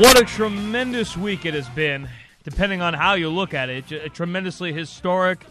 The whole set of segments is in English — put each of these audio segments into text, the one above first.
What a tremendous week it has been, depending on how you look at it. A tremendously historic.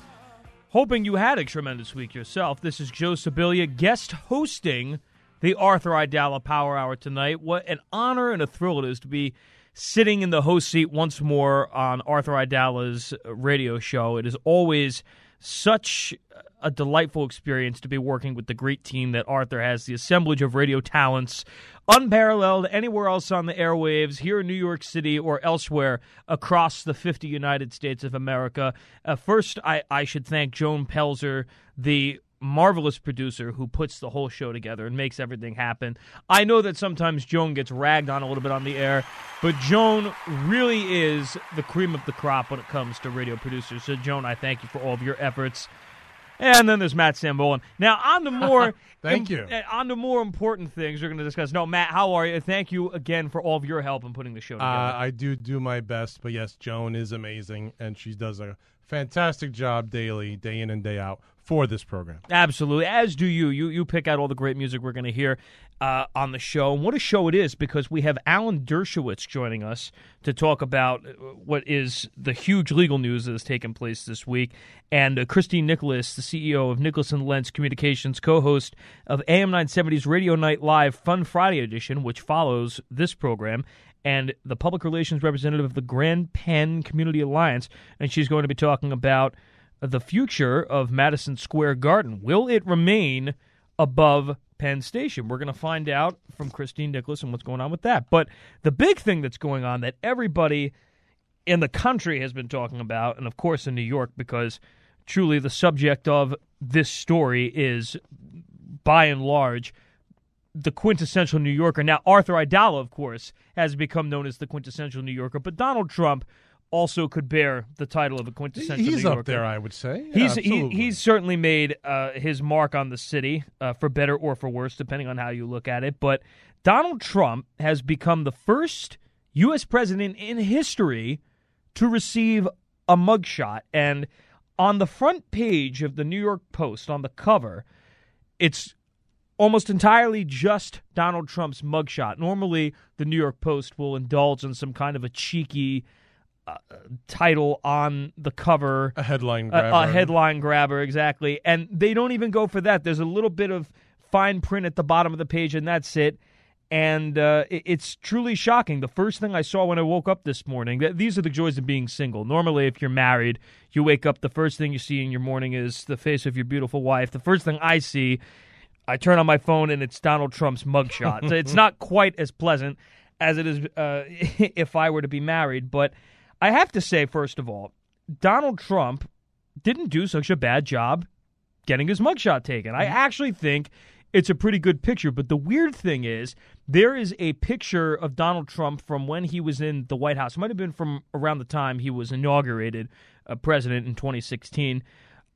Hoping you had a tremendous week yourself. This is Joe Sibilia, guest hosting the Arthur Aidala Power Hour tonight. What an honor and a thrill it is to be sitting in the host seat once more on Arthur Aidala's radio show. It is always such a delightful experience to be working with the great team that Arthur has, the assemblage of radio talents, unparalleled anywhere else on the airwaves, here in New York City or elsewhere across the 50 United States of America. Uh, first, I, I should thank Joan Pelzer, the marvelous producer who puts the whole show together and makes everything happen. I know that sometimes Joan gets ragged on a little bit on the air, but Joan really is the cream of the crop when it comes to radio producers. So, Joan, I thank you for all of your efforts. And then there's Matt Sambolin. Now, on the more thank you. Uh, on the more important things we're going to discuss. No, Matt, how are you? Thank you again for all of your help in putting the show together. Uh, I do do my best, but yes, Joan is amazing, and she does a fantastic job daily, day in and day out for this program. Absolutely, as do you. You you pick out all the great music we're going to hear uh, on the show. And what a show it is because we have Alan Dershowitz joining us to talk about uh, what is the huge legal news that has taken place this week, and uh, Cristyne Nicholas, the CEO of Nicholas and Lence Communications, co-host of AM 970's Radio Night Live Fun Friday edition, which follows this program and the public relations representative of the Grand Penn Community Alliance, and she's going to be talking about the future of Madison Square Garden. Will it remain above Penn Station? We're going to find out from Cristyne Nicholas and what's going on with that. But the big thing that's going on that everybody in the country has been talking about, and of course in New York, because truly the subject of this story is by and large the quintessential New Yorker. Now, Arthur Aidala, of course, has become known as the quintessential New Yorker, but Donald Trump also could bear the title of a quintessential He's New up Yorker. there, I would say. Yeah, He's he, he's certainly made uh, his mark on the city, uh, for better or for worse, depending on how you look at it. But Donald Trump has become the first U.S. president in history to receive a mugshot, and on the front page of the New York Post, on the cover, it's almost entirely just Donald Trump's mugshot. Normally, the New York Post will indulge in some kind of a cheeky title on the cover, a headline a, grabber. a headline grabber, exactly. And they don't even go for that. There's a little bit of fine print at the bottom of the page, and that's it. And uh, it- it's truly shocking. The first thing I saw when I woke up this morning, th- these are the joys of being single. Normally, if you're married, you wake up, the first thing you see in your morning is the face of your beautiful wife. The first thing I see, I turn on my phone and it's Donald Trump's mugshot. so it's not quite as pleasant as it is uh, if I were to be married. But I have to say, first of all, Donald Trump didn't do such a bad job getting his mugshot taken. I actually think it's a pretty good picture. But the weird thing is, there is a picture of Donald Trump from when he was in the White House. It might have been from around the time he was inaugurated uh, president in 2016.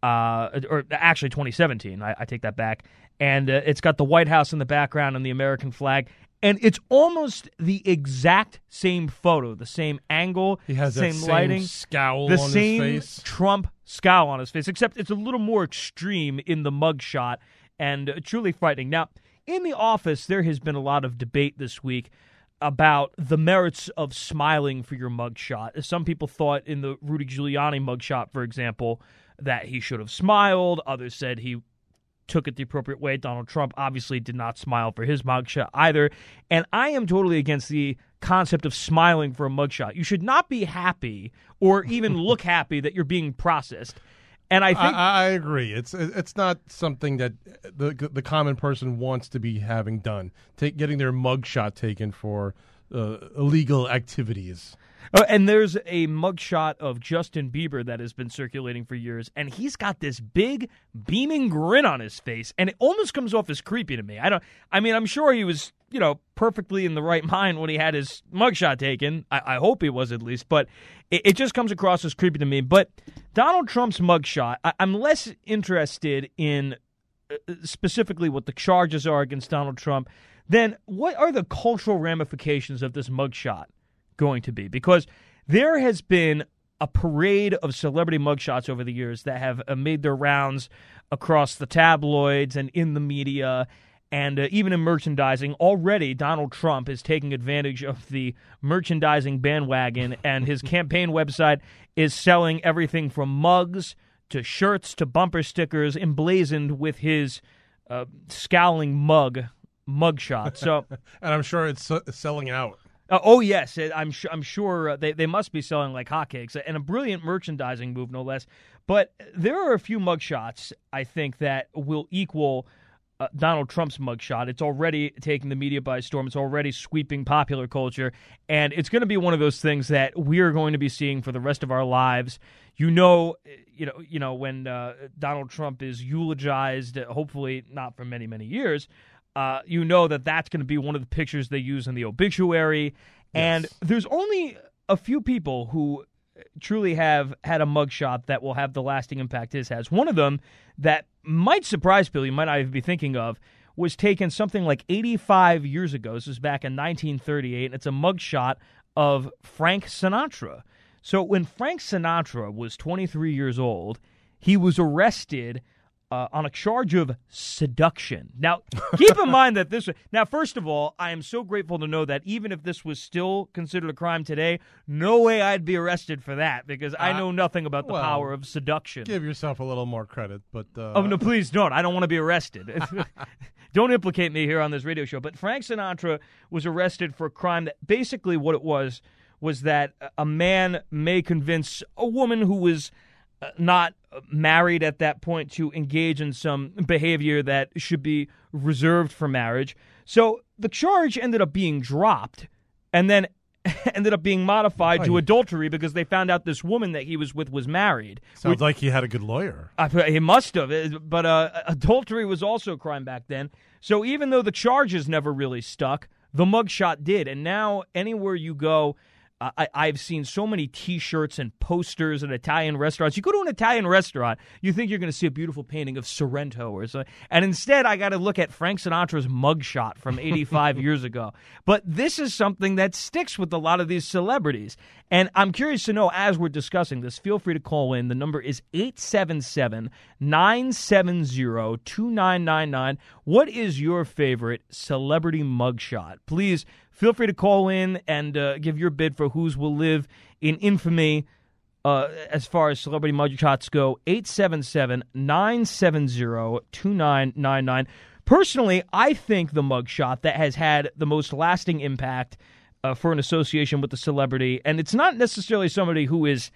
Uh, or actually 2017. I, I take that back. And uh, it's got the White House in the background and the American flag. And it's almost the exact same photo, the same angle, He has same same lighting, scowl the on same his face. Trump scowl on his face, except it's a little more extreme in the mugshot and uh, truly frightening. Now, in the office, there has been a lot of debate this week about the merits of smiling for your mugshot. Some people thought in the Rudy Giuliani mugshot, for example, that he should have smiled. Others said he took it the appropriate way. Donald Trump obviously did not smile for his mugshot either. And I am totally against the concept of smiling for a mugshot. You should not be happy or even look happy that you're being processed. And I think I, I, agree. It's it's not something that the the common person wants to be having done. Take getting their mugshot taken for uh, illegal activities. Oh, and there's a mugshot of Justin Bieber that has been circulating for years, and he's got this big beaming grin on his face, and it almost comes off as creepy to me. I don't. I mean, I'm sure he was, you know, perfectly in the right mind when he had his mugshot taken. I, I hope he was at least, but it, it, just comes across as creepy to me. But Donald Trump's mugshot, I, I'm less interested in uh, specifically what the charges are against Donald Trump than what are the cultural ramifications of this mugshot going to be because there has been a parade of celebrity mugshots over the years that have uh, made their rounds across the tabloids and in the media and uh, even in merchandising. Already, Donald Trump is taking advantage of the merchandising bandwagon, and his campaign website is selling everything from mugs to shirts to bumper stickers emblazoned with his uh, scowling mug mugshot. So, and I'm sure it's selling out. Uh, oh yes, I'm sure. I'm sure uh, they they must be selling like hotcakes, and a brilliant merchandising move, no less. But there are a few mugshots I think that will equal uh, Donald Trump's mugshot. It's already taking the media by storm. It's already sweeping popular culture, and it's going to be one of those things that we're going to be seeing for the rest of our lives. You know, you know, you know when uh, Donald Trump is eulogized, hopefully not for many many years uh, you know that that's going to be one of the pictures they use in the obituary. Yes. And there's only a few people who truly have had a mugshot that will have the lasting impact his has. One of them that might surprise people, you might not even be thinking of, was taken something like 85 years ago. This was back in 1938, and it's a mugshot of Frank Sinatra. So when Frank Sinatra was 23 years old, he was arrested uh, on a charge of seduction. Now, keep in mind that this. Now, first of all, I am so grateful to know that even if this was still considered a crime today, no way I'd be arrested for that because I uh, know nothing about the well, power of seduction. Give yourself a little more credit, but uh... oh no, please don't. I don't want to be arrested. don't implicate me here on this radio show. But Frank Sinatra was arrested for a crime that basically what it was was that a man may convince a woman who was not married at that point to engage in some behavior that should be reserved for marriage. So the charge ended up being dropped and then ended up being modified oh, to adultery because they found out this woman that he was with was married. Sounds like he had a good lawyer. He must have. But uh, adultery was also a crime back then. So even though the charges never really stuck, the mugshot did. And now anywhere you go, I, I've seen so many T-shirts and posters at Italian restaurants. You go to an Italian restaurant, you think you're going to see a beautiful painting of Sorrento or something, and instead I got to look at Frank Sinatra's mugshot from 85 years ago. But this is something that sticks with a lot of these celebrities, and I'm curious to know as we're discussing this. Feel free to call in. The number is 877 970 2999. What is your favorite celebrity mugshot? Please feel free to call in and uh, give your bid for whose will live in infamy uh, as far as celebrity mugshots go. 877 970 2999. Personally, I think the mugshot that has had the most lasting impact uh, for an association with the celebrity, and it's not necessarily somebody who is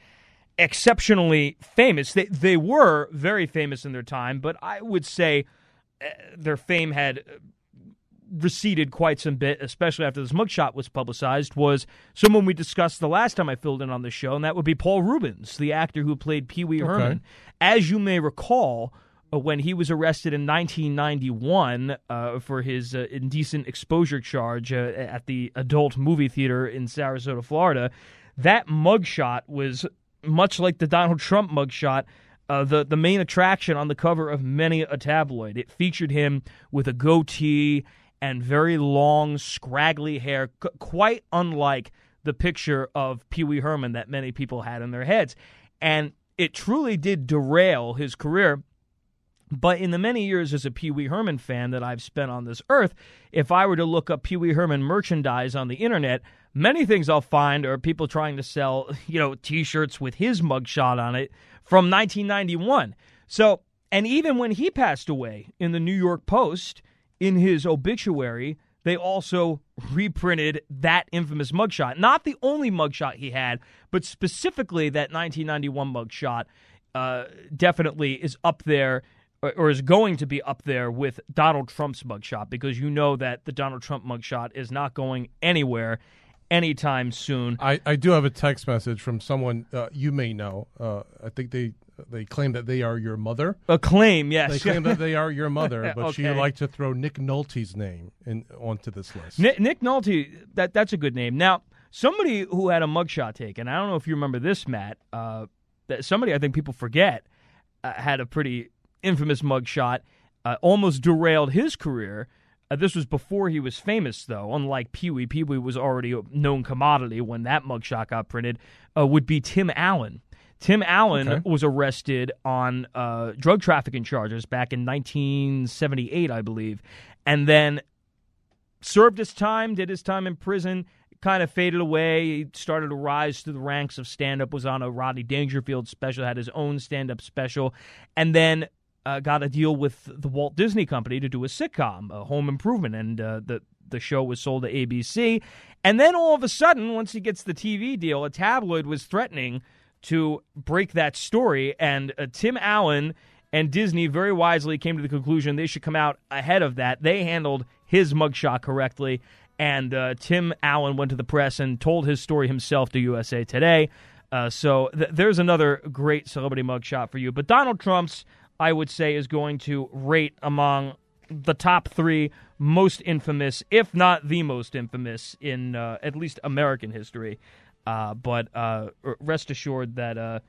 exceptionally famous. They they were very famous in their time, but I would say uh, their fame had receded quite some bit, especially after this mugshot was publicized, was someone we discussed the last time I filled in on the show, and that would be Paul Reubens, the actor who played Pee Wee okay. Herman. As you may recall, uh, when he was arrested in 1991 uh, for his uh, indecent exposure charge uh, at the adult movie theater in Sarasota, Florida, that mugshot was much like the Donald Trump mugshot. Uh, the the main attraction on the cover of many a tabloid. It featured him with a goatee and very long, scraggly hair, c- quite unlike the picture of Pee Wee Herman that many people had in their heads. And it truly did derail his career. But in the many years as a Pee Wee Herman fan that I've spent on this earth, if I were to look up Pee Wee Herman merchandise on the internet, many things I'll find are people trying to sell, you know, T-shirts with his mugshot on it from 1991. So, and even when he passed away in the New York Post, in his obituary, they also reprinted that infamous mugshot. Not the only mugshot he had, but specifically that 1991 mugshot. Uh, definitely is up there or is going to be up there with Donald Trump's mugshot because you know that the Donald Trump mugshot is not going anywhere anytime soon. I, I do have a text message from someone uh, you may know. Uh, I think they they claim that they are your mother. A claim, yes. They claim that they are your mother, but Okay. she like to throw Nick Nolte's name in onto this list. Nick, Nick Nolte, that that's a good name. Now, somebody who had a mugshot taken. I don't know if you remember this, Matt. Uh, that somebody I think people forget uh, had a pretty infamous mugshot. Uh, almost derailed his career. Uh, this was before he was famous, though. Unlike Pee Wee, Pee Wee was already a known commodity when that mugshot got printed. Uh, would be Tim Allen. Tim Allen Okay. was arrested on uh, drug trafficking charges back in 1978, I believe, and then served his time, did his time in prison, kind of faded away. He started to rise through the ranks of stand up, was on a Rodney Dangerfield special, had his own stand up special, and then uh, got a deal with the Walt Disney Company to do a sitcom, a Home Improvement, and uh, the the show was sold to ABC. And then all of a sudden, once he gets the TV deal, a tabloid was threatening to break that story, and uh, Tim Allen and Disney very wisely came to the conclusion they should come out ahead of that. They handled his mugshot correctly, and uh, Tim Allen went to the press and told his story himself to USA Today. Uh, so th- there's another great celebrity mugshot for you. But Donald Trump's, I would say, is going to rate among the top three most infamous, if not the most infamous, in uh, at least American history. Uh, but uh, rest assured that uh,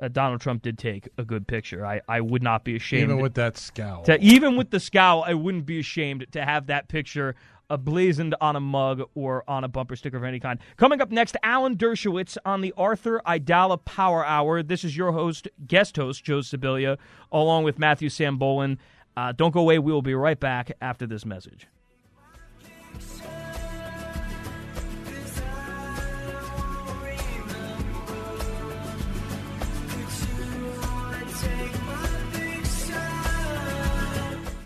uh, Donald Trump did take a good picture. I, I would not be ashamed. Even with that scowl. to, even with the scowl, I wouldn't be ashamed to have that picture ablazoned on a mug or on a bumper sticker of any kind. Coming up next, Alan Dershowitz on the Arthur Aidala Power Hour. This is your host, guest host, Joe Sibilia, along with Matthew Sambolin. Uh, don't go away. We will be right back after this message.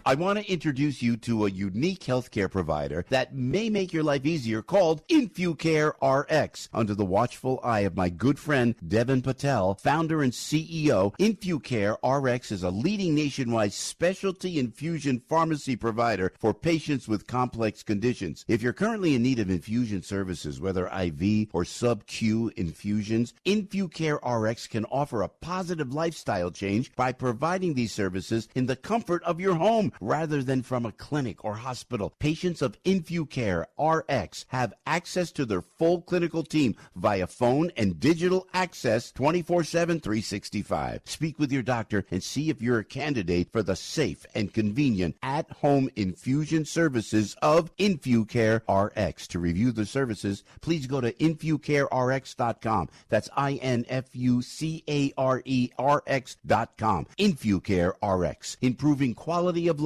I want to introduce you to a unique healthcare provider that may make your life easier called InfuCare RX. Under the watchful eye of my good friend Devin Patel, founder and CEO, InfuCare RX is a leading nationwide specialty infusion pharmacy provider for patients with complex conditions. If you're currently in need of infusion services, whether IV or sub-Q infusions, InfuCare RX can offer a positive lifestyle change by providing these services in the comfort of your home rather than from a clinic or hospital. Patients of InfuCare RX have access to their full clinical team via phone and digital access 24/7 365. Speak with your doctor and see if you're a candidate for the safe and convenient at-home infusion services of InfuCare RX. To review the services, please go to infucarerx.com. That's I N F U C A R E R X.com. InfuCare RX, improving quality of life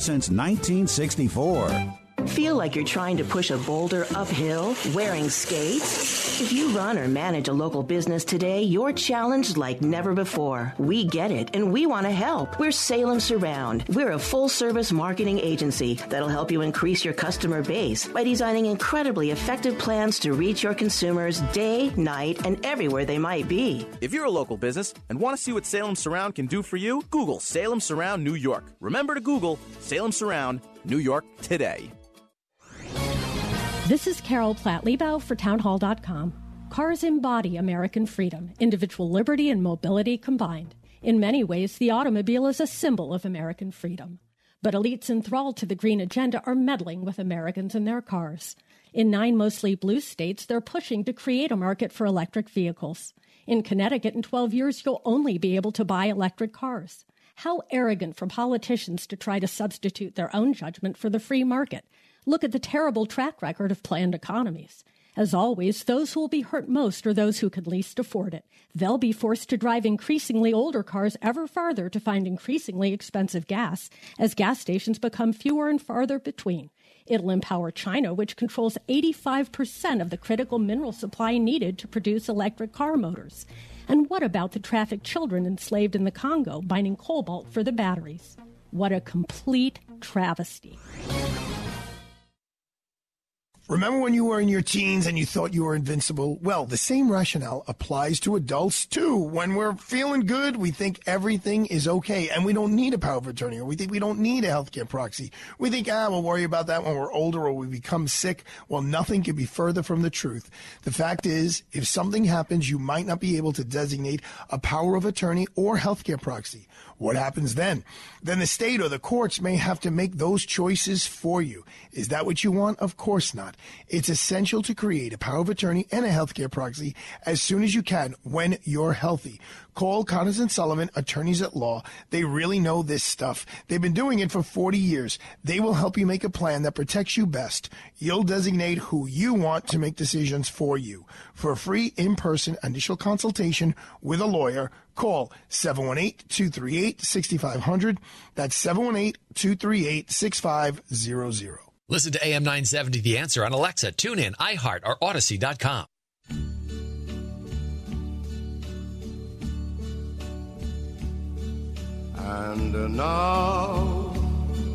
since 1964. Feel like you're trying to push a boulder uphill wearing skates? If you run or manage a local business today, you're challenged like never before. We get it and we want to help. We're Salem Surround. We're a full service marketing agency that'll help you increase your customer base by designing incredibly effective plans to reach your consumers day, night, and everywhere they might be. If you're a local business and want to see what Salem Surround can do for you, Google Salem Surround New York. Remember to Google Salem Surround New York today. This is Carol Platt Liebau for Townhall.com. Cars embody American freedom, individual liberty, and mobility combined. In many ways, the automobile is a symbol of American freedom. But elites enthralled to the green agenda are meddling with Americans and their cars. In nine mostly blue states, they're pushing to create a market for electric vehicles. In Connecticut, in 12 years, you'll only be able to buy electric cars. How arrogant for politicians to try to substitute their own judgment for the free market. Look at the terrible track record of planned economies. As always, those who will be hurt most are those who can least afford it. They'll be forced to drive increasingly older cars ever farther to find increasingly expensive gas as gas stations become fewer and farther between. It'll empower China, which controls 85% of the critical mineral supply needed to produce electric car motors. And what about the trafficked children enslaved in the Congo mining cobalt for the batteries? What a complete travesty. Remember when you were in your teens and you thought you were invincible? Well, the same rationale applies to adults too. When we're feeling good, we think everything is okay and we don't need a power of attorney or we think we don't need a healthcare proxy. We think, ah, we'll worry about that when we're older or we become sick. Well, nothing could be further from the truth. The fact is, if something happens, you might not be able to designate a power of attorney or healthcare proxy. What happens then? Then the state or the courts may have to make those choices for you. Is that what you want? Of course not. It's essential to create a power of attorney and a healthcare proxy as soon as you can when you're healthy. Call Connors and Sullivan, attorneys at law. They really know this stuff. They've been doing it for 40 years. They will help you make a plan that protects you best. You'll designate who you want to make decisions for you. For a free in-person initial consultation with a lawyer, call 718-238-6500. That's 718-238-6500. Listen to AM 970 The Answer on Alexa, TuneIn, iHeart, or Audacy.com. And uh, now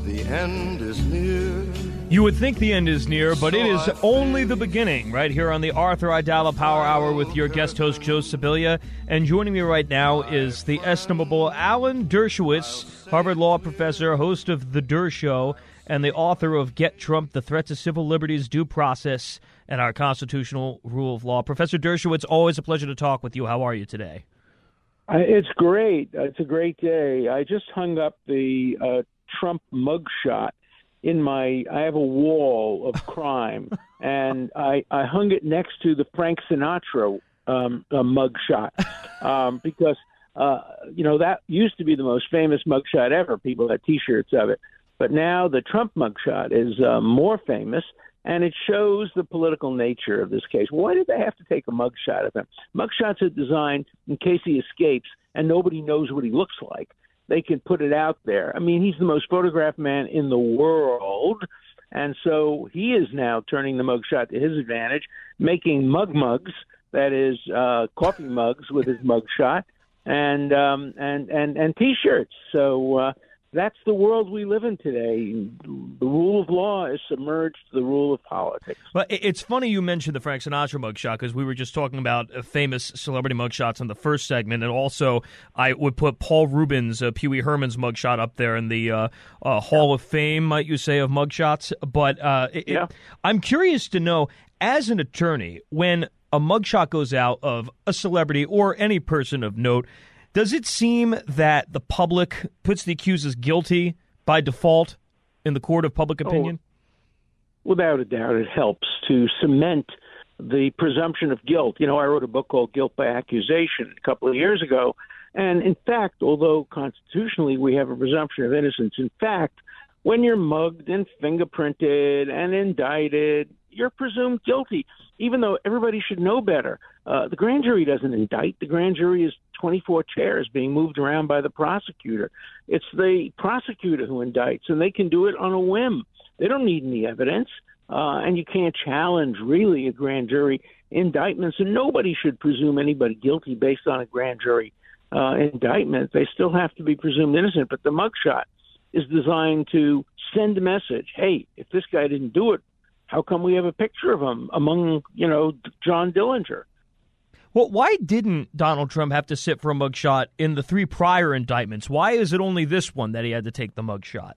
the end is near. You would think the end is near, but it is only the beginning, right here on the Arthur Aidala Power Hour with your guest host, Joe Sibilia. And joining me right now is the estimable Alan Dershowitz, Harvard Law professor, host of The DerShow, and the author of Get Trump The Threat to Civil Liberties, Due Process, and Our Constitutional Rule of Law. Professor Dershowitz, always a pleasure to talk with you. How are you today? It's great. It's a great day. I just hung up the uh, Trump mugshot in my. I have a wall of crime, and I I hung it next to the Frank Sinatra um, uh, mugshot um, because uh, you know that used to be the most famous mugshot ever. People had T-shirts of it, but now the Trump mugshot is uh, more famous, and it shows the political nature of this case. Why did they have to take a mugshot of him? Mugshots are designed in case he escapes and nobody knows what he looks like. They can put it out there. I mean, he's the most photographed man in the world. And so he is now turning the mugshot to his advantage, making mug mugs, that is, uh, coffee mugs with his mugshot, and um, and and and t-shirts. So uh, that's the world we live in today. The rule of law is submerged the rule of politics. Well, it's funny you mentioned the Frank Sinatra mugshot because we were just talking about uh, famous celebrity mugshots in the first segment, and also I would put Paul Reubens, uh, Pee Wee Herman's mugshot up there in the uh, uh, Hall of Fame, might you say, of mugshots. But uh, it, yeah. I'm curious to know, as an attorney, when a mugshot goes out of a celebrity or any person of note – does it seem that the public puts the accusers guilty by default in the court of public oh, opinion? Oh, without a doubt, it helps to cement the presumption of guilt. You know, I wrote a book called Guilt by Accusation a couple of years ago. And in fact, although constitutionally we have a presumption of innocence, in fact, when you're mugged and fingerprinted and indicted, you're presumed guilty, even though everybody should know better. Uh, the grand jury doesn't indict. The grand jury is 24 chairs being moved around by the prosecutor. It's the prosecutor who indicts, and they can do it on a whim. They don't need any evidence, uh, and you can't challenge really a grand jury indictment. So nobody should presume anybody guilty based on a grand jury uh, indictment. They still have to be presumed innocent. But the mugshot is designed to send a message: Hey, if this guy didn't do it, how come we have a picture of him among, you know, John Dillinger? Well, why didn't Donald Trump have to sit for a mugshot in the three prior indictments? Why is it only this one that he had to take the mugshot?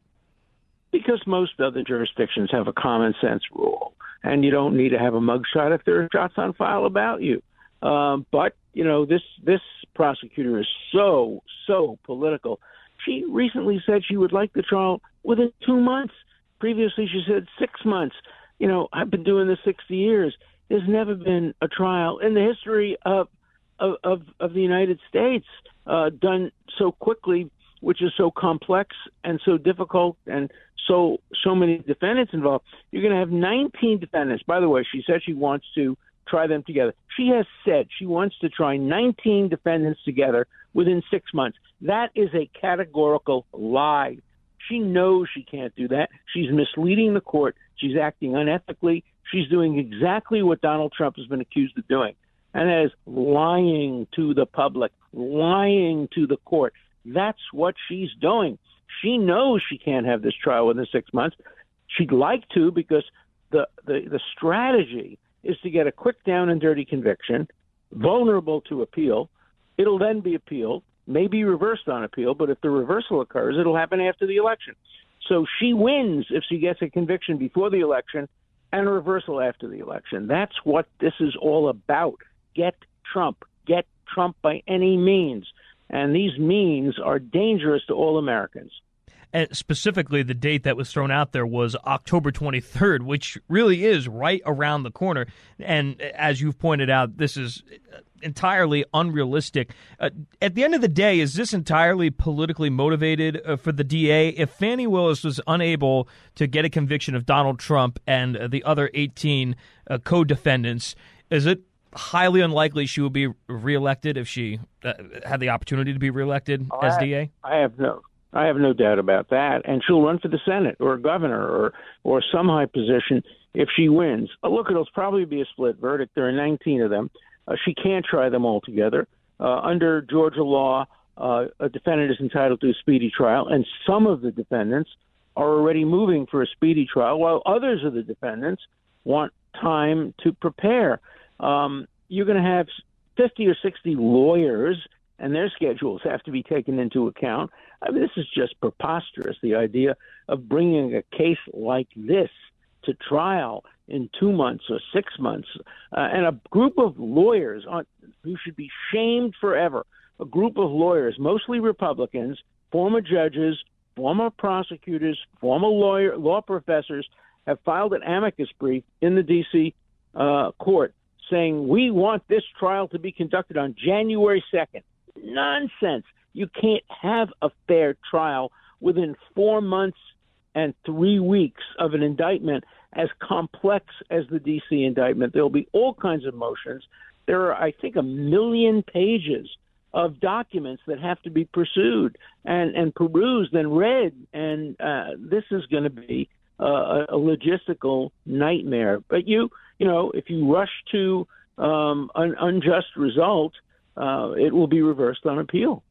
Because most other jurisdictions have a common sense rule, and you don't need to have a mugshot if there are shots on file about you. Um, but you know, this this prosecutor is so so political. She recently said she would like the trial within two months. Previously, she said six months. You know, I've been doing this 60 years. There's never been a trial in the history of of of, of the United States uh, done so quickly, which is so complex and so difficult, and so so many defendants involved. You're going to have 19 defendants. By the way, she said she wants to try them together. She has said she wants to try 19 defendants together within six months. That is a categorical lie. She knows she can't do that. She's misleading the court. She's acting unethically. She's doing exactly what Donald Trump has been accused of doing, and that is lying to the public, lying to the court. That's what she's doing. She knows she can't have this trial within six months. She'd like to because the, the, the strategy is to get a quick down and dirty conviction, vulnerable to appeal. It'll then be appealed, may be reversed on appeal, but if the reversal occurs, it'll happen after the election. So she wins if she gets a conviction before the election and a reversal after the election. That's what this is all about. Get Trump. Get Trump by any means. And these means are dangerous to all Americans. And specifically, the date that was thrown out there was October 23rd, which really is right around the corner. And as you've pointed out, this is entirely unrealistic. Uh, at the end of the day, is this entirely politically motivated uh, for the DA? If Fani Willis was unable to get a conviction of Donald Trump and uh, the other 18 uh, co defendants, is it highly unlikely she would be reelected if she uh, had the opportunity to be reelected oh, as I, DA? I have no I have no doubt about that. And she'll run for the Senate or governor or or some high position if she wins. Uh, look, it'll probably be a split verdict. There are 19 of them. Uh, she can't try them all together. Uh, under Georgia law, uh, a defendant is entitled to a speedy trial, and some of the defendants are already moving for a speedy trial, while others of the defendants want time to prepare. Um, you're going to have 50 or 60 lawyers and their schedules have to be taken into account. I mean, this is just preposterous. The idea of bringing a case like this to trial in two months or six months, uh, and a group of lawyers on, who should be shamed forever. A group of lawyers, mostly Republicans, former judges, former prosecutors, former lawyer, law professors, have filed an amicus brief in the D.C. Uh, court saying we want this trial to be conducted on January 2nd nonsense. You can't have a fair trial within four months and three weeks of an indictment as complex as the D.C. indictment. There'll be all kinds of motions. There are, I think, a million pages of documents that have to be pursued and, and perused and read. And uh, this is going to be uh, a logistical nightmare. But you, you know, if you rush to um, an unjust result, uh, it will be reversed on appeal.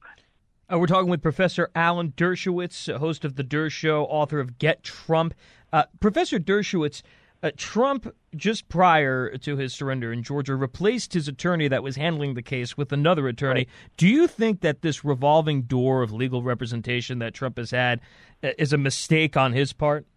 Uh, we're talking with Professor Alan Dershowitz, host of The DerShow, author of Get Trump. Uh, Professor Dershowitz, uh, Trump, just prior to his surrender in Georgia, replaced his attorney that was handling the case with another attorney. Right. Do you think that this revolving door of legal representation that Trump has had uh, is a mistake on his part?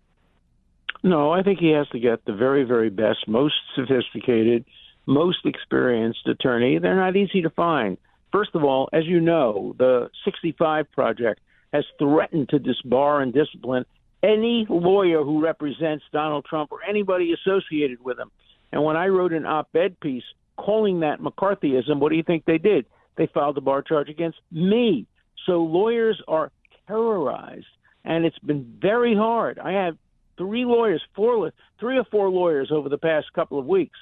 No, I think he has to get the very, very best, most sophisticated, most experienced attorney. They're not easy to find. First of all, as you know, the 65 Project has threatened to disbar and discipline any lawyer who represents Donald Trump or anybody associated with him. And when I wrote an op ed piece calling that McCarthyism, what do you think they did? They filed a bar charge against me. So lawyers are terrorized, and it's been very hard. I have three lawyers, four, three or four lawyers over the past couple of weeks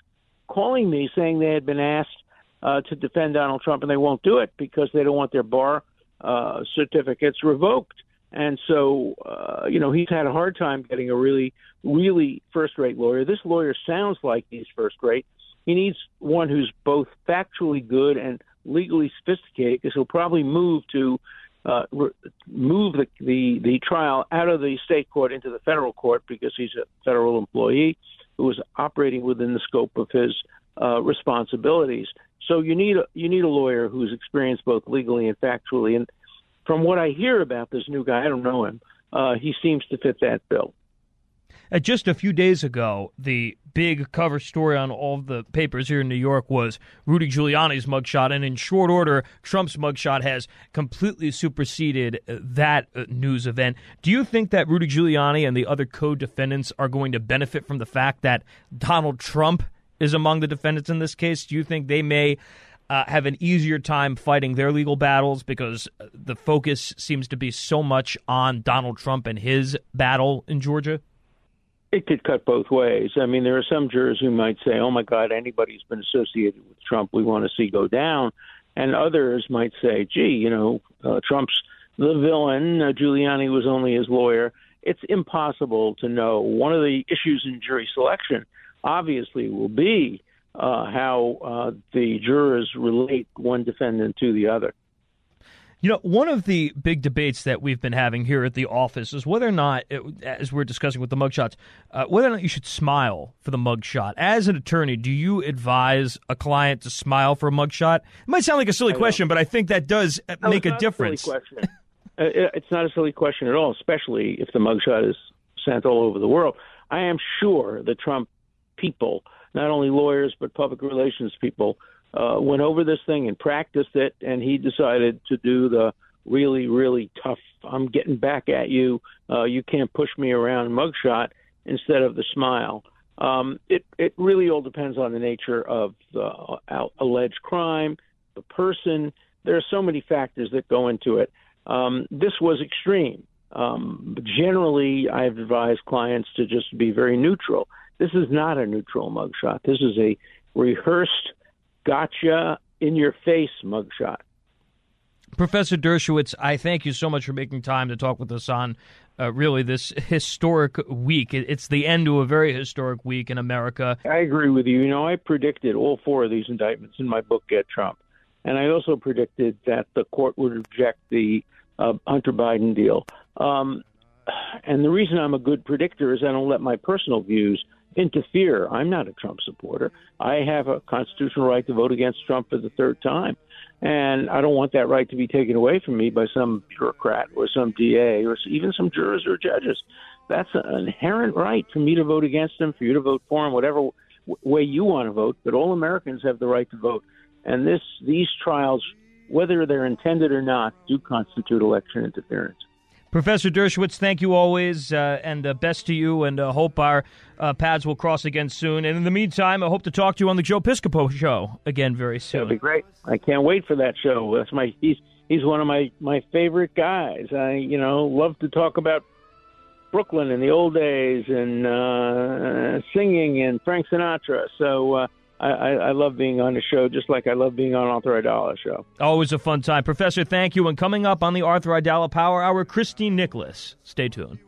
calling me saying they had been asked uh, to defend Donald Trump and they won't do it because they don't want their bar uh, certificates revoked. And so, uh, you know, he's had a hard time getting a really, really first rate lawyer. This lawyer sounds like he's first rate. He needs one who's both factually good and legally sophisticated because he'll probably move to uh, re- move the, the the trial out of the state court into the federal court because he's a federal employee who is operating within the scope of his uh, responsibilities. So you need a, you need a lawyer who's experienced both legally and factually. And from what I hear about this new guy, I don't know him. Uh, he seems to fit that bill. Uh, just a few days ago, the big cover story on all the papers here in New York was Rudy Giuliani's mugshot, and in short order, Trump's mugshot has completely superseded uh, that uh, news event. Do you think that Rudy Giuliani and the other co-defendants are going to benefit from the fact that Donald Trump is among the defendants in this case? Do you think they may? Uh, have an easier time fighting their legal battles because uh, the focus seems to be so much on Donald Trump and his battle in Georgia? It could cut both ways. I mean, there are some jurors who might say, "Oh my God, anybody who's been associated with Trump, we want to see go down," and others might say, "Gee, you know, uh, Trump's the villain. Uh, Giuliani was only his lawyer." It's impossible to know. One of the issues in jury selection, obviously, will be uh, how uh, the jurors relate one defendant to the other. You know, one of the big debates that we've been having here at the office is whether or not, as we're discussing with the mugshots, uh, whether or not you should smile for the mugshot. As an attorney, do you advise a client to smile for a mugshot? It might sound like a silly question, but I think that does uh, no, make a difference. A uh, it's not a silly question at all, especially if the mugshot is sent all over the world. I am sure that Trump people, not only lawyers but public relations people, uh, went over this thing and practiced it, and he decided to do the really, really tough, I'm getting back at you, uh, you can't push me around mugshot instead of the smile. Um, it, it really all depends on the nature of the alleged crime, the person. There are so many factors that go into it. Um, this was extreme. Um, generally, I've advised clients to just be very neutral. This is not a neutral mugshot. This is a rehearsed gotcha in your face mugshot. Professor Dershowitz, I thank you so much for making time to talk with us on uh, really this historic week. It's the end to a very historic week in America. I agree with you. You know, I predicted all four of these indictments in my book, Get Trump. And I also predicted that the court would reject the uh, Hunter Biden deal. Um, and the reason I'm a good predictor is I don't let my personal views interfere. I'm not a Trump supporter. I have a constitutional right to vote against Trump for the third time. And I don't want that right to be taken away from me by some bureaucrat or some DA or even some jurors or judges. That's an inherent right for me to vote against him, for you to vote for him, whatever way you want to vote. But all Americans have the right to vote. And this, these trials, whether they're intended or not, do constitute election interference. Professor Dershowitz, thank you always, uh, and uh, best to you, and uh, hope our uh, paths will cross again soon. And in the meantime, I hope to talk to you on the Joe Piscopo show again very soon. That'd be great. I can't wait for that show. That's my he's he's one of my my favorite guys. I you know love to talk about Brooklyn in the old days and uh, singing and Frank Sinatra. So I, I, love being on the show, just like I love being on Arthur Aidala show. Always a fun time, Professor. Thank you. And coming up on the Arthur Aidala Power Hour, Cristyne Nicholas. Stay tuned.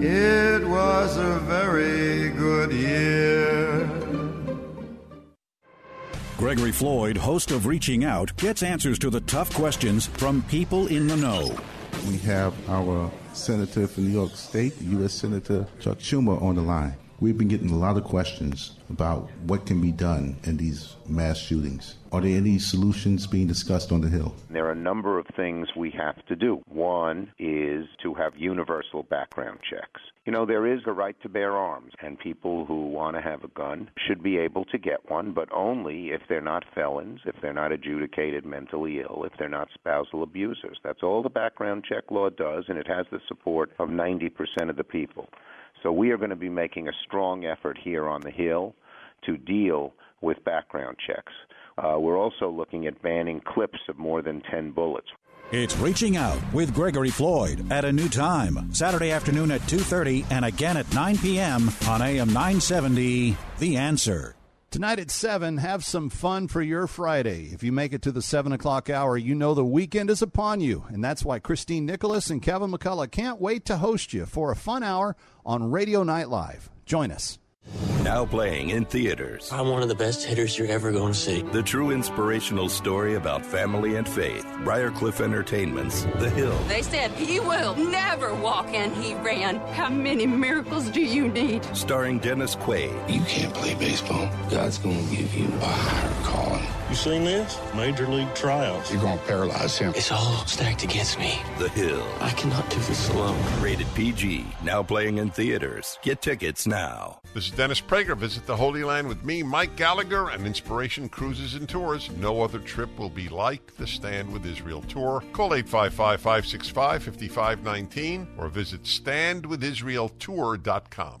It was a very good year. Gregory Floyd, host of Reaching Out, gets answers to the tough questions from people in the know. We have our Senator from New York State, U.S. Senator Chuck Schumer, on the line. We've been getting a lot of questions about what can be done in these mass shootings. Are there any solutions being discussed on the Hill? There are a number of things we have to do. One is to have universal background checks. You know, there is a right to bear arms, and people who want to have a gun should be able to get one, but only if they're not felons, if they're not adjudicated mentally ill, if they're not spousal abusers. That's all the background check law does, and it has the support of 90% of the people. So we are going to be making a strong effort here on the Hill to deal with background checks. Uh, we're also looking at banning clips of more than 10 bullets. It's Reaching Out with Gregory Floyd at a new time, Saturday afternoon at 2:30 and again at 9 p.m. on AM 970 The Answer. Tonight at 7, have some fun for your Friday. If you make it to the 7 o'clock hour, you know the weekend is upon you. And that's why Cristyne Nicholas and Kevin McCullough can't wait to host you for a fun hour on Radio Night Live. Join us. Now playing in theaters. I'm one of the best hitters you're ever going to see. The true inspirational story about family and faith. Briarcliff Entertainment's The Hill. They said he will never walk and he ran. How many miracles do you need? Starring Dennis Quaid. You can't play baseball. God's going to give you a higher calling. You seen this? Major League tryouts. You're going to paralyze him. It's all stacked against me. The Hill. I cannot do this alone. Rated PG. Now playing in theaters. Get tickets now. This is Dennis Prager. Visit the Holy Land with me, Mike Gallagher, and Inspiration Cruises and Tours. No other trip will be like the Stand with Israel tour. Call 855 565 5519 or visit standwithisraeltour.com.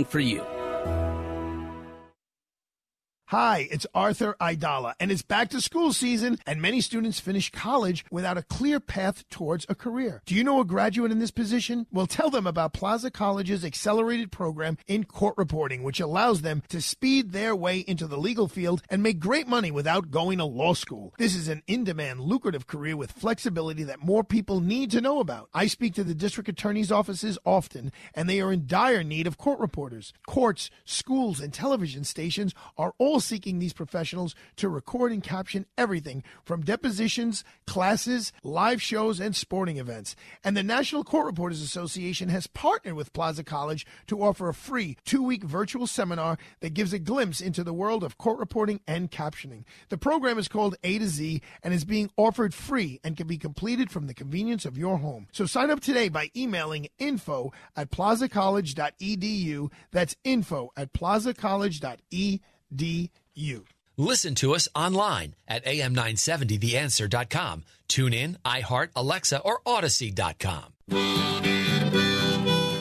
for you. Hi, it's Arthur Aidala, and it's back to school season, and many students finish college without a clear path towards a career. Do you know a graduate in this position? Well, tell them about Plaza College's accelerated program in court reporting, which allows them to speed their way into the legal field and make great money without going to law school. This is an in demand, lucrative career with flexibility that more people need to know about. I speak to the district attorney's offices often, and they are in dire need of court reporters. Courts, schools, and television stations are all seeking these professionals to record and caption everything from depositions, classes, live shows, and sporting events. And the National Court Reporters Association has partnered with Plaza College to offer a free two week virtual seminar that gives a glimpse into the world of court reporting and captioning. The program is called A to Z and is being offered free and can be completed from the convenience of your home. So sign up today by emailing info at plazacollege.edu. That's info at plazacollege.edu. Listen to us online at am970theanswer.com. Tune in, iHeart, Alexa, or Audacy.com.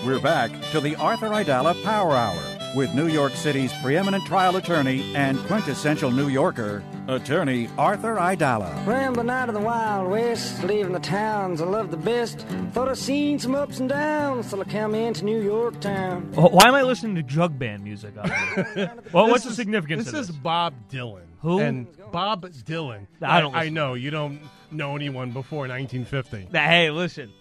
We're back to the Arthur Aidala Power Hour with New York City's preeminent trial attorney and quintessential New Yorker, attorney Arthur Aidala. Well, the night of the Wild West, leaving the towns I love the best. Thought I seen some ups and downs till I come into New York town. Oh, Why am I listening to jug band music? out here? well, what's the significance This of is this? Bob Dylan. Who? And Bob Dylan. I don't I, listen. know you don't know anyone before 1950. Hey, listen.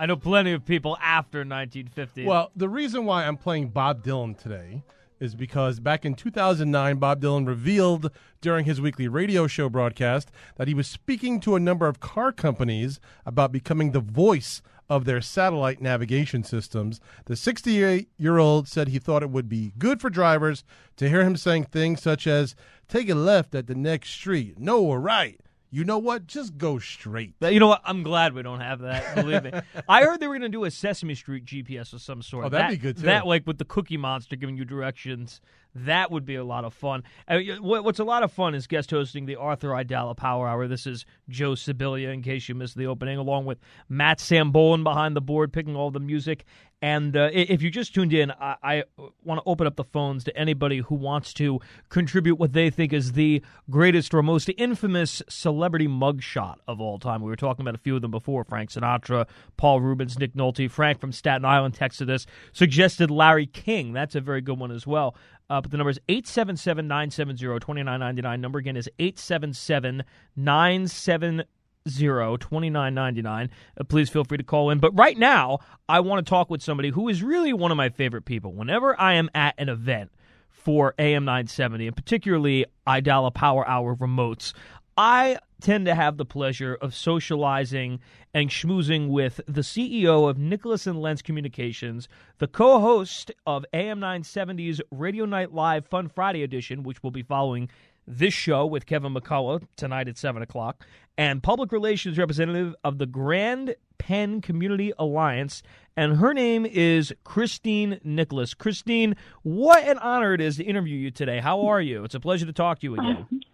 I know plenty of people after 1950. Well, the reason why I'm playing Bob Dylan today is because back in 2009, Bob Dylan revealed during his weekly radio show broadcast that he was speaking to a number of car companies about becoming the voice of their satellite navigation systems. The 68 year old said he thought it would be good for drivers to hear him saying things such as, take a left at the next street, no, or right. You know what? Just go straight. You know what? I'm glad we don't have that. Believe me. I heard they were going to do a Sesame Street GPS of some sort. Oh, that'd That- be good, too. That like with the Cookie Monster giving you directions. That would be a lot of fun. Uh, what- what's a lot of fun is guest hosting the Arthur Aidala Power Hour. This is Joe Sibilia, in case you missed the opening, along with Matt Sambolin behind the board picking all the music. And uh, if you just tuned in, I, I want to open up the phones to anybody who wants to contribute what they think is the greatest or most infamous celebrity mugshot of all time. We were talking about a few of them before Frank Sinatra, Paul Reubens, Nick Nolte. Frank from Staten Island texted us, suggested Larry King. That's a very good one as well. Uh, but the number is 877 970 2999. Number again is 877 970 2999 uh, please feel free to call in. But right now i want to talk with somebody who is really one of my favorite people. Whenever i am at an event for am 970 and particularly aidala power hour remotes i tend to have the pleasure of socializing and schmoozing with the ceo of nicholas and lence communications the co-host of am 970's radio night live fun friday edition which we'll be following this show with Kevin McCullough tonight at 7 o'clock, and public relations representative of the Grand Penn Community Alliance. And her name is Cristyne Nicholas. Cristyne, what an honor it is to interview you today. How are you? It's a pleasure to talk to you again.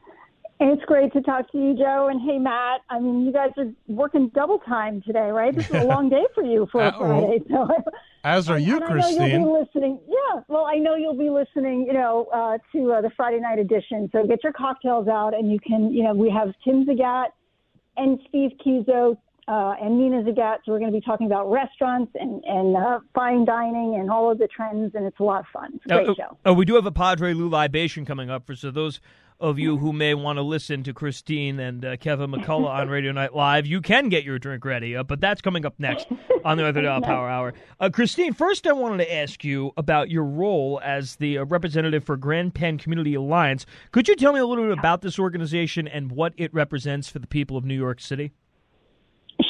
It's great to talk to you, Joe. And hey, Matt. I mean, you guys are working double time today, right? This is a long day for you for a Uh, Friday. So, As are you, and I know you'll Cristyne. be listening. Yeah, well, I know you'll be listening. You know, uh, to uh, the Friday night edition. So get your cocktails out, and you can. You know, we have Tim Zagat and Steve Cuozzo uh, and Nina Zagat. So we're going to be talking about restaurants and and uh, fine dining and all of the trends, and it's a lot of fun. It's a great Uh, show. uh, we do have a Padre Lou libation coming up for so those of you who may want to listen to Cristyne and uh, Kevin McCullough on Radio Night Live. You can get your drink ready, uh, but that's coming up next on the Other Power Hour. Uh, Cristyne, first I wanted to ask you about your role as the uh, representative for Grand Penn Community Alliance. Could you tell me a little bit about this organization and what it represents for the people of New York City?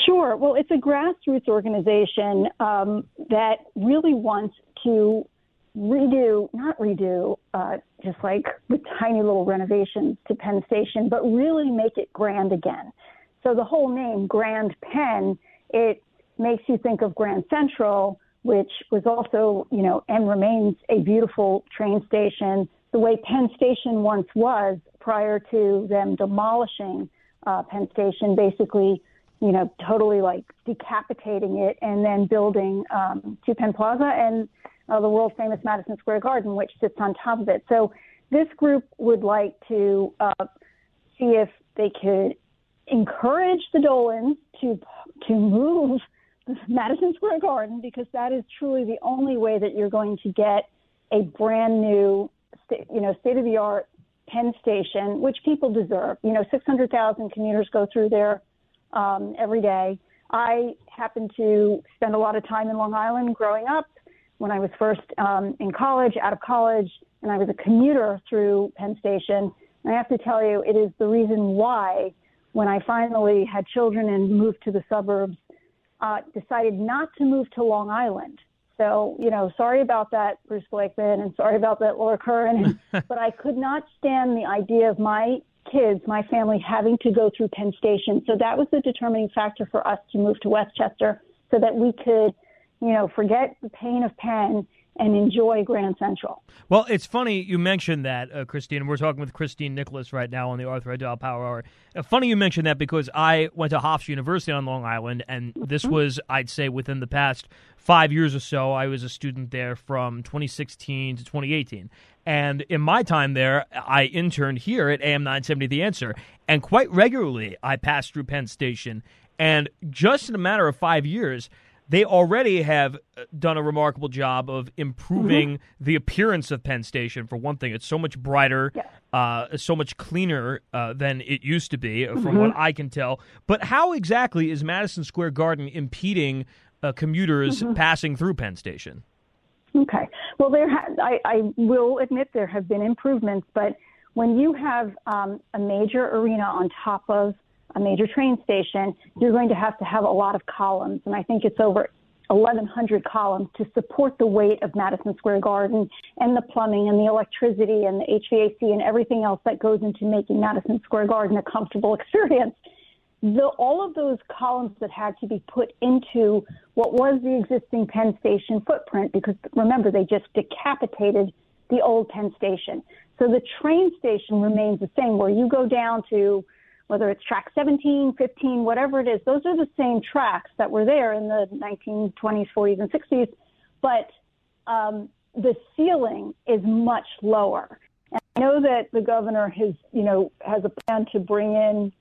Sure. Well, it's a grassroots organization um, that really wants to redo, not redo, uh, just like with tiny little renovations to Penn Station, but really make it grand again. So the whole name, Grand Penn, it makes you think of Grand Central, which was also, you know, and remains a beautiful train station, the way Penn Station once was prior to them demolishing uh, Penn Station, basically, you know, totally like decapitating it and then building um, to Penn Plaza and uh, the world famous Madison Square Garden, which sits on top of it. So this group would like to uh, see if they could encourage the Dolans to to move Madison Square Garden because that is truly the only way that you're going to get a brand new, you know, state of the art Penn Station, which people deserve. You know, 600,000 commuters go through there um, every day. I happen to spend a lot of time in Long Island growing up when I was first um, in college, out of college, and I was a commuter through Penn Station. And I have to tell you, it is the reason why, when I finally had children and moved to the suburbs, uh, decided not to move to Long Island. So, you know, sorry about that, Bruce Blakeman, and sorry about that, Laura Curran. but I could not stand the idea of my kids, my family, having to go through Penn Station. So that was the determining factor for us to move to Westchester so that we could, you know, forget the pain of Penn and enjoy Grand Central. Well, it's funny you mentioned that, uh, Cristyne. We're talking with Cristyne Nicholas right now on the Arthur Aidala Power Hour. Uh, funny you mentioned that because I went to Hofstra University on Long Island, and this was, I'd say, within the past five years or so. I was a student there from 2016 to 2018. And in my time there, I interned here at AM 970 The Answer. And quite regularly, I passed through Penn Station. And just in a matter of five years, they already have uh, done a remarkable job of improving the appearance of Penn Station. For one thing, it's so much brighter, uh, so much cleaner uh, than it used to be, uh, from Mhm. what I can tell. But how exactly is Madison Square Garden impeding uh, commuters Mhm. passing through Penn Station? Okay. Well, there ha- I, I will admit there have been improvements, but when you have um, a major arena on top of a major train station, you're going to have to have a lot of columns, and I think it's over 1,100 columns to support the weight of Madison Square Garden and the plumbing and the electricity and the HVAC and everything else that goes into making Madison Square Garden a comfortable experience the, all of those columns that had to be put into what was the existing Penn Station footprint, because remember, they just decapitated the old Penn Station. So the train station remains the same, where you go down to whether it's track 17, 15, whatever it is, those are the same tracks that were there in the 1920s, 40s, and 60s, but um, the ceiling is much lower. And I know that the governor has, you know, has a plan to bring in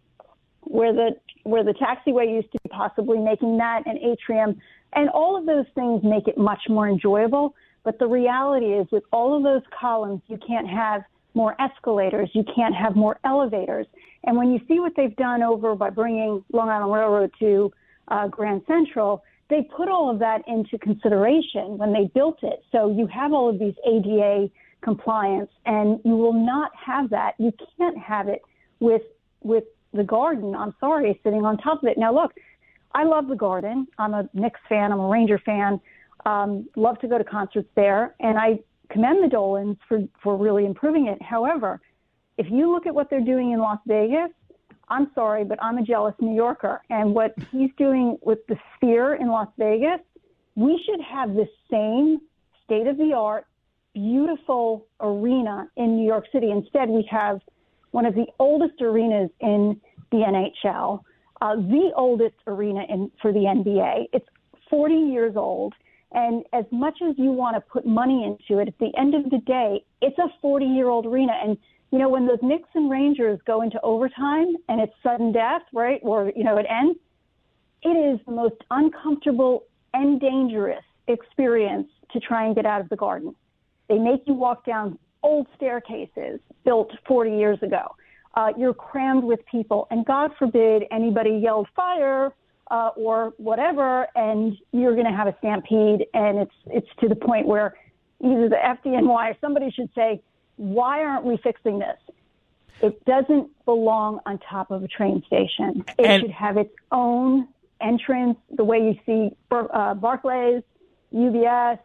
where the where the taxiway used to be, possibly making that an atrium, and all of those things make it much more enjoyable. But the reality is, with all of those columns, you can't have more escalators, you can't have more elevators. And when you see what they've done over by bringing Long Island Railroad to uh, Grand Central, they put all of that into consideration when they built it. So you have all of these ADA compliance, and you will not have that. You can't have it with with the garden. I'm sorry, sitting on top of it. Now look, I love the garden. I'm a Knicks fan. I'm a Ranger fan. Um, love to go to concerts there, and I commend the Dolans for for really improving it. However, if you look at what they're doing in Las Vegas, I'm sorry, but I'm a jealous New Yorker. And what he's doing with the Sphere in Las Vegas, we should have the same state of the art, beautiful arena in New York City. Instead, we have one of the oldest arenas in the NHL, uh, the oldest arena in, for the NBA. It's 40 years old. And as much as you want to put money into it, at the end of the day, it's a 40 year old arena. And, you know, when those Knicks and Rangers go into overtime and it's sudden death, right, or, you know, it ends, it is the most uncomfortable and dangerous experience to try and get out of the garden. They make you walk down old staircases built 40 years ago. Uh, you're crammed with people, and God forbid anybody yelled fire uh, or whatever, and you're going to have a stampede, and it's it's to the point where either the FDNY or somebody should say, why aren't we fixing this? It doesn't belong on top of a train station. It And- should have its own entrance, the way you see uh, Barclays, UBS,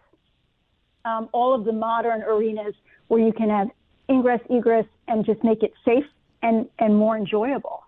um, all of the modern arenas where you can have ingress, egress, and just make it safe and, and more enjoyable.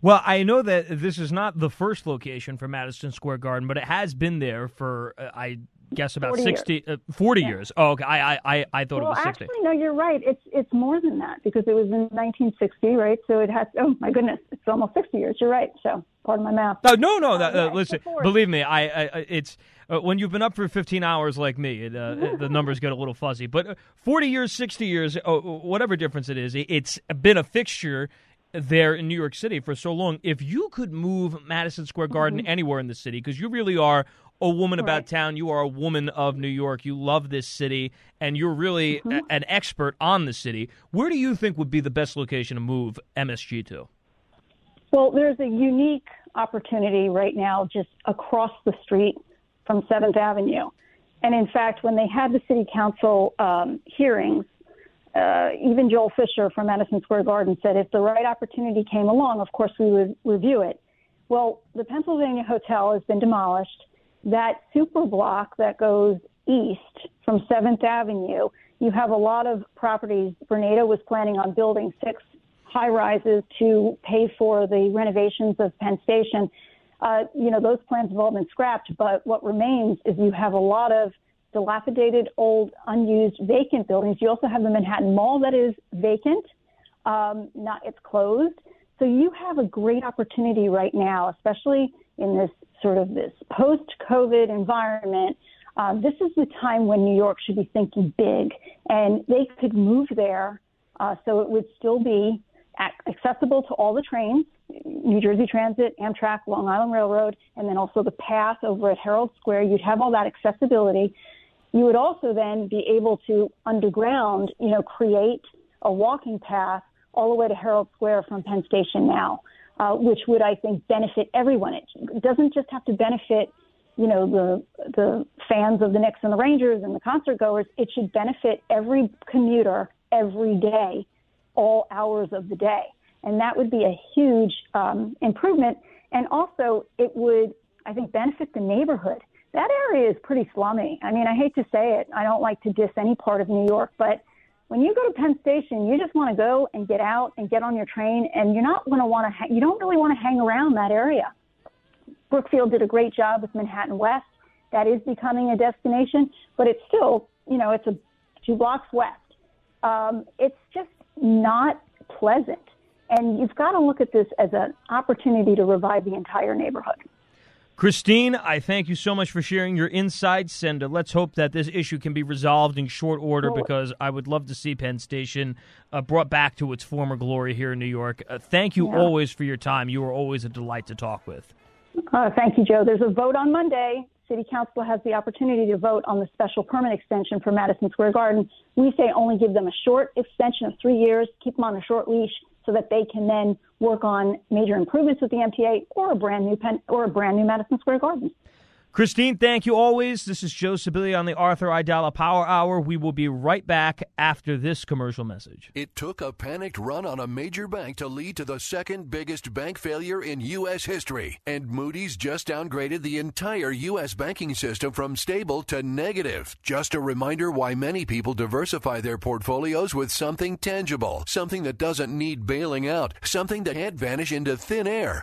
Well, I know that this is not the first location for Madison Square Garden, but it has been there for uh, I guess about 40 years. uh, 40 years. Oh, okay. I I I, thought well, it was 60. actually, no, you're right. It's it's more than that because it was in 1960, right? So it has. Oh my goodness, it's almost 60 years. You're right. So pardon my math. No, no, no. That, uh, listen, believe me, I, I it's uh, when you've been up for 15 hours like me, it, uh, the numbers get a little fuzzy. But uh, 40 years, 60 years, oh, whatever difference it is, it, it's been a fixture there in New York City for so long. If you could move Madison Square Garden Mhm. anywhere in the city, because you really are a woman about town, you are a woman of New York, you love this city, and you're really Mm-hmm. a- an expert on the city. Where do you think would be the best location to move MSG to? Well, there's a unique opportunity right now just across the street from 7th Avenue. And in fact, when they had the city council um, hearings, uh, even Joel Fisher from Madison Square Garden said if the right opportunity came along, of course, we would review it. Well, the Pennsylvania Hotel has been demolished. That super block that goes east from 7th Avenue, you have a lot of properties. Vornado was planning on building six high rises to pay for the renovations of Penn Station. Uh, you know, those plans have all been scrapped, but what remains is you have a lot of dilapidated, old, unused, vacant buildings. You also have the Manhattan Mall that is vacant. Um, not it's closed. So you have a great opportunity right now, especially in this sort of this post-COVID environment. Um, this is the time when New York should be thinking big, and they could move there uh, so it would still be accessible to all the trains, New Jersey Transit, Amtrak, Long Island Railroad, and then also the path over at Herald Square. You'd have all that accessibility. You would also then be able to underground, you know, create a walking path all the way to Herald Square from Penn Station now, uh, which would, I think, benefit everyone. It doesn't just have to benefit, you know, the the fans of the Knicks and the Rangers and the concert goers. It should benefit every commuter every day, all hours of the day, and that would be a huge um, improvement. And also, it would, I think, benefit the neighborhood. That area is pretty slummy. I mean, I hate to say it. I don't like to diss any part of New York, but when you go to Penn Station, you just want to go and get out and get on your train, and you're not going to want to. Ha- you don't really want to hang around that area. Brookfield did a great job with Manhattan West. That is becoming a destination, but it's still, you know, it's a two blocks west. Um, it's just not pleasant, and you've got to look at this as an opportunity to revive the entire neighborhood. Cristyne, I thank you so much for sharing your insights, and uh, let's hope that this issue can be resolved in short order because I would love to see Penn Station uh, brought back to its former glory here in New York. Uh, thank you Yeah. always for your time. You are always a delight to talk with. Uh, thank you, Joe. There's a vote on Monday. City Council has the opportunity to vote on the special permit extension for Madison Square Garden. We say only give them a short extension of three years, keep them on a short leash so that they can then work on major improvements with the MTA or a brand new pen, or a brand new Madison Square Garden. Cristyne, thank you always. This is Joe Sibilia on the Arthur Aidala Power Hour. We will be right back after this commercial message. It took a panicked run on a major bank to lead to the second biggest bank failure in U.S. history. And Moody's just downgraded the entire U.S. banking system from stable to negative. Just a reminder why many people diversify their portfolios with something tangible, something that doesn't need bailing out, something that can't vanish into thin air.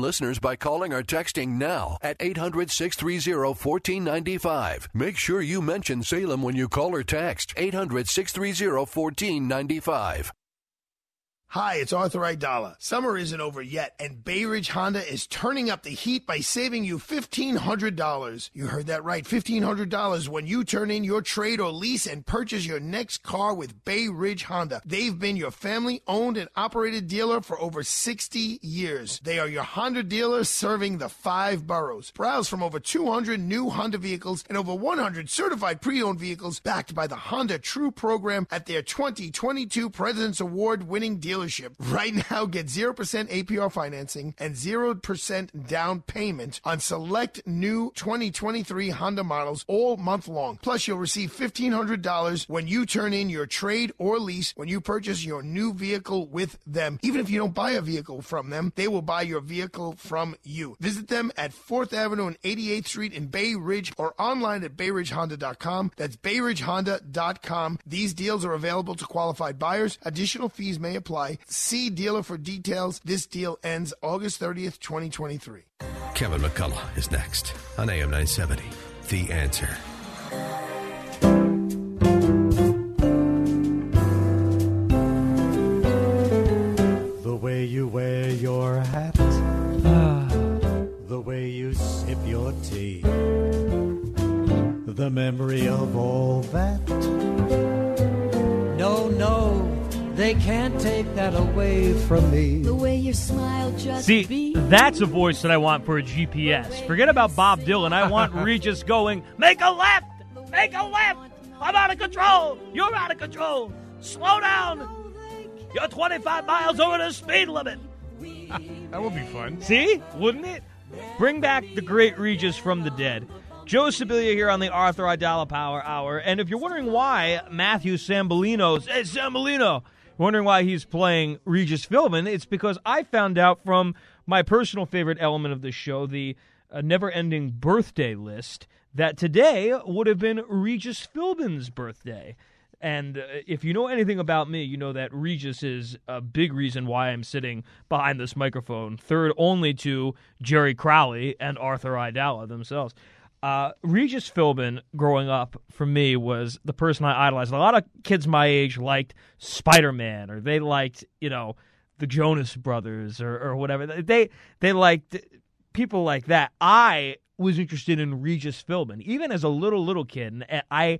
listeners by calling or texting now at 800 630 1495. Make sure you mention Salem when you call or text 800 630 1495. Hi, it's Arthur Aidala. Summer isn't over yet, and Bay Ridge Honda is turning up the heat by saving you $1,500. You heard that right, $1,500 when you turn in your trade or lease and purchase your next car with Bay Ridge Honda. They've been your family owned and operated dealer for over 60 years. They are your Honda dealer serving the five boroughs. Browse from over 200 new Honda vehicles and over 100 certified pre owned vehicles backed by the Honda True program at their 2022 President's Award winning dealer dealership. Right now, get 0% APR financing and 0% down payment on select new 2023 Honda models all month long. Plus, you'll receive $1,500 when you turn in your trade or lease when you purchase your new vehicle with them. Even if you don't buy a vehicle from them, they will buy your vehicle from you. Visit them at 4th Avenue and 88th Street in Bay Ridge or online at bayridgehonda.com. That's bayridgehonda.com. These deals are available to qualified buyers. Additional fees may apply. See dealer for details. This deal ends August 30th, 2023. Kevin McCullough is next on AM 970. The answer. The way you wear your hat, the way you sip your tea, the memory of all that. No, no, they can't take that away from me. The way your smile just See, beams. that's a voice that I want for a GPS. Forget about Bob Dylan. I want Regis going, make a left, make a left. I'm out of control. You're out of control. Slow down. You're 25 miles over the speed limit. That would be fun. See? Wouldn't it? Bring back the great Regis from the dead. Joe Sibilia here on the Arthur Aidala Power Hour. And if you're wondering why Matthew Sambolino, hey, Sambolino, wondering why he's playing Regis Philbin, it's because I found out from my personal favorite element of the show, the uh, never ending birthday list, that today would have been Regis Philbin's birthday. And uh, if you know anything about me, you know that Regis is a big reason why I'm sitting behind this microphone, third only to Jerry Crowley and Arthur Aidala themselves. Uh, Regis Philbin, growing up for me, was the person I idolized. A lot of kids my age liked Spider Man, or they liked, you know, the Jonas Brothers, or, or whatever. They they liked people like that. I was interested in Regis Philbin, even as a little little kid, and I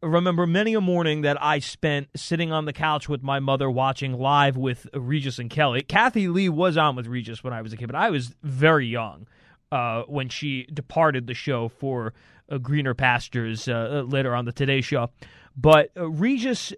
remember many a morning that I spent sitting on the couch with my mother watching live with Regis and Kelly. Kathie Lee was on with Regis when I was a kid, but I was very young uh, when she departed the show for uh, greener pastures uh, later on the Today Show. But uh, Regis.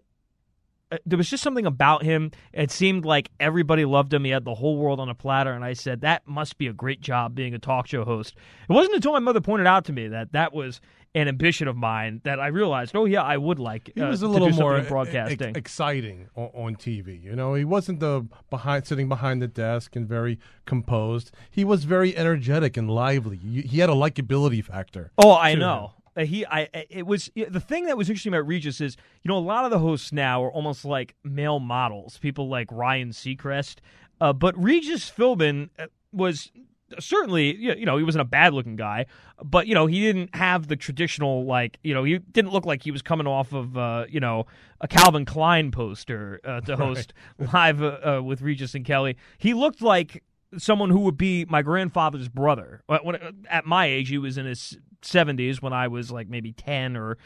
uh, There was just something about him. It seemed like everybody loved him. He had the whole world on a platter, and I said that must be a great job being a talk show host. It wasn't until my mother pointed out to me that that was an ambition of mine that I realized, oh yeah, I would like He uh, was a little more broadcasting. ex- exciting on, on TV. You know, he wasn't the behind sitting behind the desk and very composed. He was very energetic and lively. He had a likability factor. Oh, I know. Uh, he, I, it was the thing that was interesting about Regis is, you know, a lot of the hosts now are almost like male models, people like Ryan Seacrest. Uh, but Regis Philbin uh, was certainly, you know, he wasn't a bad looking guy, but you know, he didn't have the traditional like, you know, he didn't look like he was coming off of, uh, you know, a Calvin Klein poster uh, to host live uh, uh, with Regis and Kelly. He looked like someone who would be my grandfather's brother. When, when- at my age, he was in his 70s when I was like maybe 10 or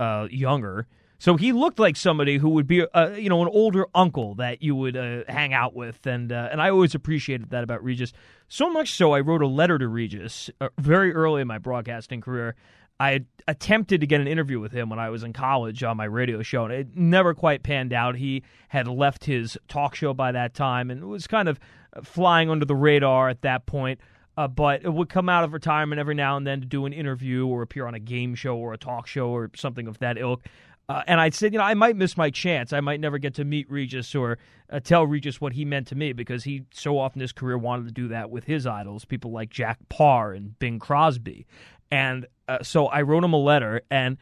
uh, younger. So he looked like somebody who would be, uh, you know, an older uncle that you would uh, hang out with, and uh, and I always appreciated that about Regis. So much so, I wrote a letter to Regis uh, very early in my broadcasting career. I attempted to get an interview with him when I was in college on my radio show, and it never quite panned out. He had left his talk show by that time and was kind of flying under the radar at that point. Uh, but it would come out of retirement every now and then to do an interview or appear on a game show or a talk show or something of that ilk. Uh, and I said, you know, I might miss my chance. I might never get to meet Regis or uh, tell Regis what he meant to me because he so often in his career wanted to do that with his idols, people like Jack Paar and Bing Crosby. And uh, so I wrote him a letter, and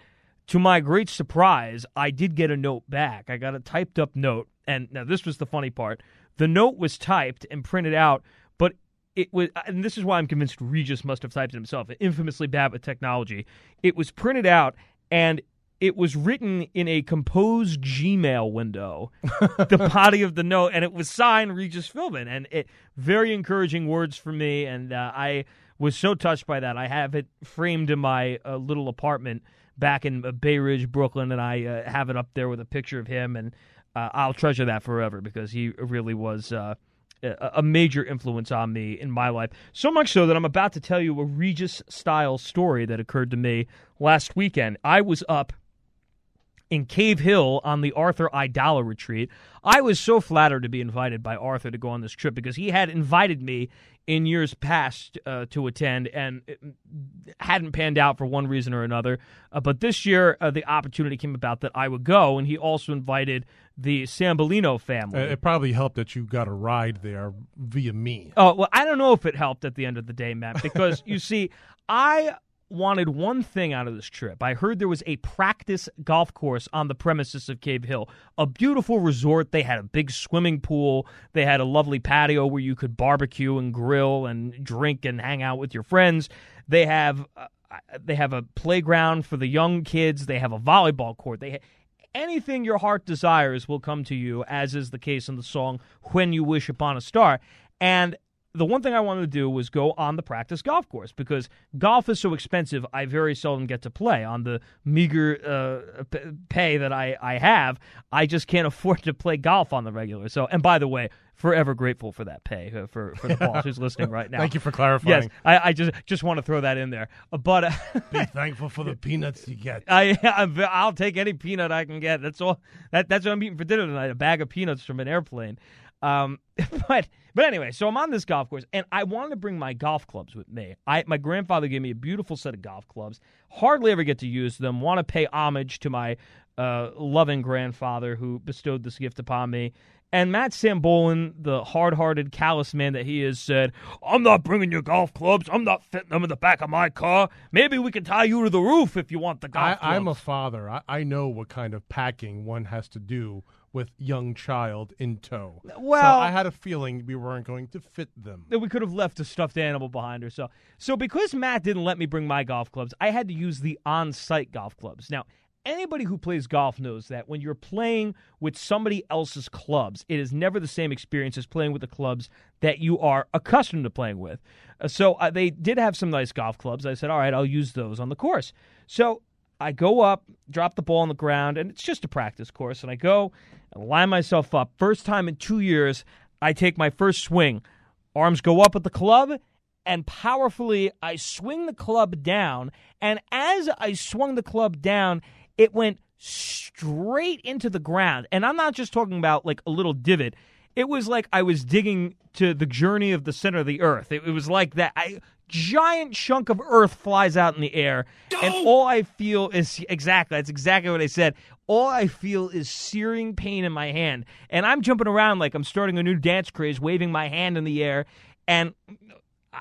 to my great surprise, I did get a note back. I got a typed up note, and now this was the funny part. The note was typed and printed out, but it was, and this is why I'm convinced Regis must have typed it himself, infamously bad with technology. It was printed out, and it was written in a composed Gmail window, the body of the note, and it was signed Regis Philbin, and it very encouraging words for me, and uh, I was so touched by that. I have it framed in my uh, little apartment back in uh, Bay Ridge, Brooklyn, and I uh, have it up there with a picture of him, and uh, I'll treasure that forever because he really was. Uh, a a major influence on me in my life. So much so that I'm about to tell you a Regis style story that occurred to me last weekend. I was up in Cave Hill on the Arthur Aidala retreat. I was so flattered to be invited by Arthur to go on this trip because he had invited me in years past uh, to attend and it hadn't panned out for one reason or another. Uh, but this year, uh, the opportunity came about that I would go, and he also invited the Sambolino family. It probably helped that you got a ride there via me. Oh, well, I don't know if it helped at the end of the day, Matt, because you see, I wanted one thing out of this trip. I heard there was a practice golf course on the premises of Cave Hill, a beautiful resort. They had a big swimming pool, they had a lovely patio where you could barbecue and grill and drink and hang out with your friends. They have uh, they have a playground for the young kids, they have a volleyball court. They ha- anything your heart desires will come to you, as is the case in the song When You Wish Upon a Star. And the one thing I wanted to do was go on the practice golf course because golf is so expensive. I very seldom get to play on the meager uh, p- pay that I, I have. I just can't afford to play golf on the regular. So, and by the way, forever grateful for that pay uh, for for the boss who's listening right now. Thank you for clarifying. Yes, I, I just just want to throw that in there. But uh, Be thankful for the peanuts you get. I, I will take any peanut I can get. That's all. That, that's what I'm eating for dinner tonight: a bag of peanuts from an airplane. Um, but but anyway, so I'm on this golf course, and I wanted to bring my golf clubs with me. I my grandfather gave me a beautiful set of golf clubs. Hardly ever get to use them. Want to pay homage to my uh, loving grandfather who bestowed this gift upon me. And Matt Sambolin, the hard-hearted, callous man that he is, said, "I'm not bringing your golf clubs. I'm not fitting them in the back of my car. Maybe we can tie you to the roof if you want the golf I, clubs." I'm a father. I, I know what kind of packing one has to do with young child in tow. Well- so I had a feeling we weren't going to fit them. that we could have left a stuffed animal behind or so. So because Matt didn't let me bring my golf clubs, I had to use the on-site golf clubs. Now, anybody who plays golf knows that when you're playing with somebody else's clubs, it is never the same experience as playing with the clubs that you are accustomed to playing with. Uh, so uh, they did have some nice golf clubs. I said, "All right, I'll use those on the course." So I go up, drop the ball on the ground, and it's just a practice course. And I go and line myself up. First time in two years, I take my first swing. Arms go up at the club, and powerfully I swing the club down. And as I swung the club down, it went straight into the ground. And I'm not just talking about like a little divot. It was like I was digging to the journey of the center of the earth. It, it was like that. I, giant chunk of earth flies out in the air, and all I feel is exactly that's exactly what I said. All I feel is searing pain in my hand, and I'm jumping around like I'm starting a new dance craze, waving my hand in the air, and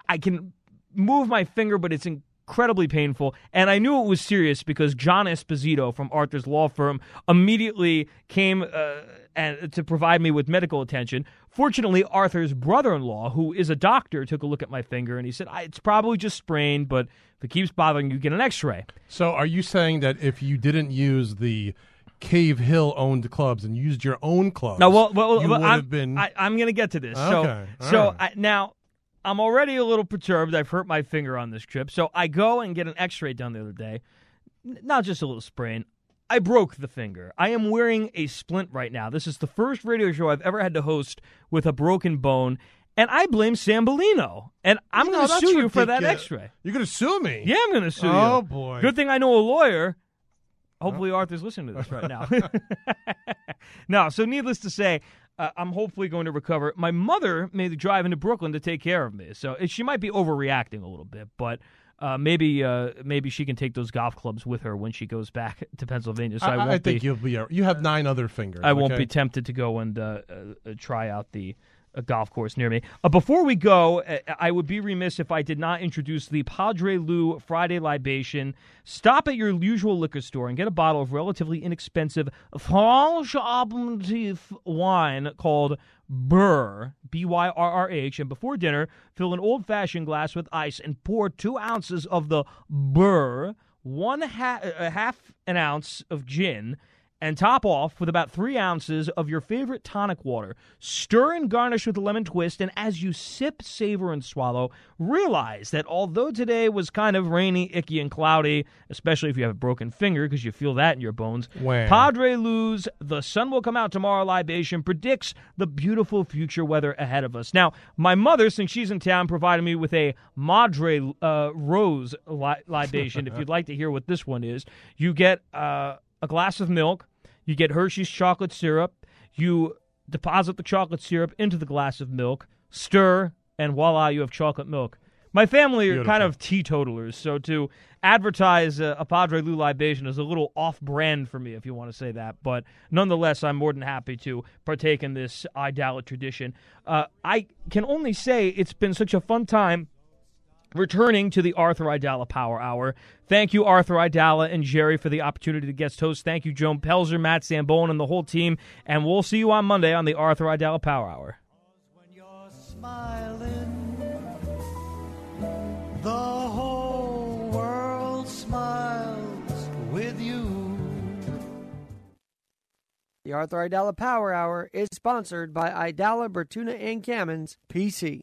I can move my finger, but it's incredibly painful. And I knew it was serious because John Esposito from Arthur's law firm immediately came uh, and to provide me with medical attention. Fortunately, Arthur's brother-in-law, who is a doctor, took a look at my finger and he said, "I- "It's probably just sprained, but if it keeps bothering you, get an X-ray." So are you saying that if you didn't use the Cave Hill owned clubs and used your own clubs, No, well, well, well, would I'm, have been I, I'm going to get to this. Okay, So, all so right. I, now I'm already a little perturbed. I've hurt my finger on this trip. So I go and get an x ray done the other day. Not just a little sprain. I broke the finger. I am wearing a splint right now. This is the first radio show I've ever had to host with a broken bone. And I blame Sambolino. And I'm No, going to sue you for that x ray. You're going to sue me? Yeah, I'm going to sue you. Oh, boy. Good thing I know a lawyer. Hopefully, Arthur's listening to this right now. no, so needless to say, uh, I'm hopefully going to recover. My mother made the drive into Brooklyn to take care of me, so she might be overreacting a little bit, but. Uh, maybe uh, maybe she can take those golf clubs with her when she goes back to Pennsylvania. So I, I, won't I think be, you'll be. You have nine other fingers. I won't be tempted to go and uh, uh, try out the uh, golf course near me. Uh, before we go, uh, I would be remiss if I did not introduce the Padre Lou Friday Libation. Stop at your usual liquor store and get a bottle of relatively inexpensive Franche Aperitif wine called Burr, B Y R R H, and before dinner, fill an old fashioned glass with ice and pour two ounces of the Burr, one ha- uh, half an ounce of gin, and top off with about three ounces of your favorite tonic water. Stir and garnish with a lemon twist, and as you sip, savor, and swallow, realize that although today was kind of rainy, icky, and cloudy, especially if you have a broken finger because you feel that in your bones, Wham. Padre Lou's The Sun Will Come Out Tomorrow libation predicts the beautiful future weather ahead of us. Now, my mother, since she's in town, provided me with a Madre uh, Rose li- libation. if you'd like to hear what this one is, you get uh, a glass of milk, you get Hershey's chocolate syrup, you deposit the chocolate syrup into the glass of milk, stir, and voila, you have chocolate milk. My family are kind of teetotalers, so to advertise a, a Padre Lou libation is a little off-brand for me, if you want to say that. But nonetheless, I'm more than happy to partake in this Aidala tradition. Uh, I can only say it's been such a fun time returning to the Arthur Aidala Power Hour. Thank you, Arthur Aidala and Jerry, for the opportunity to guest host. Thank you, Joan Pelzer, Matt Zambone, and the whole team. And we'll see you on Monday on the Arthur Aidala Power Hour. The whole world smiles with you. The Arthur Aidala Power Hour is sponsored by Aidala Bertuna and Kamins, PC.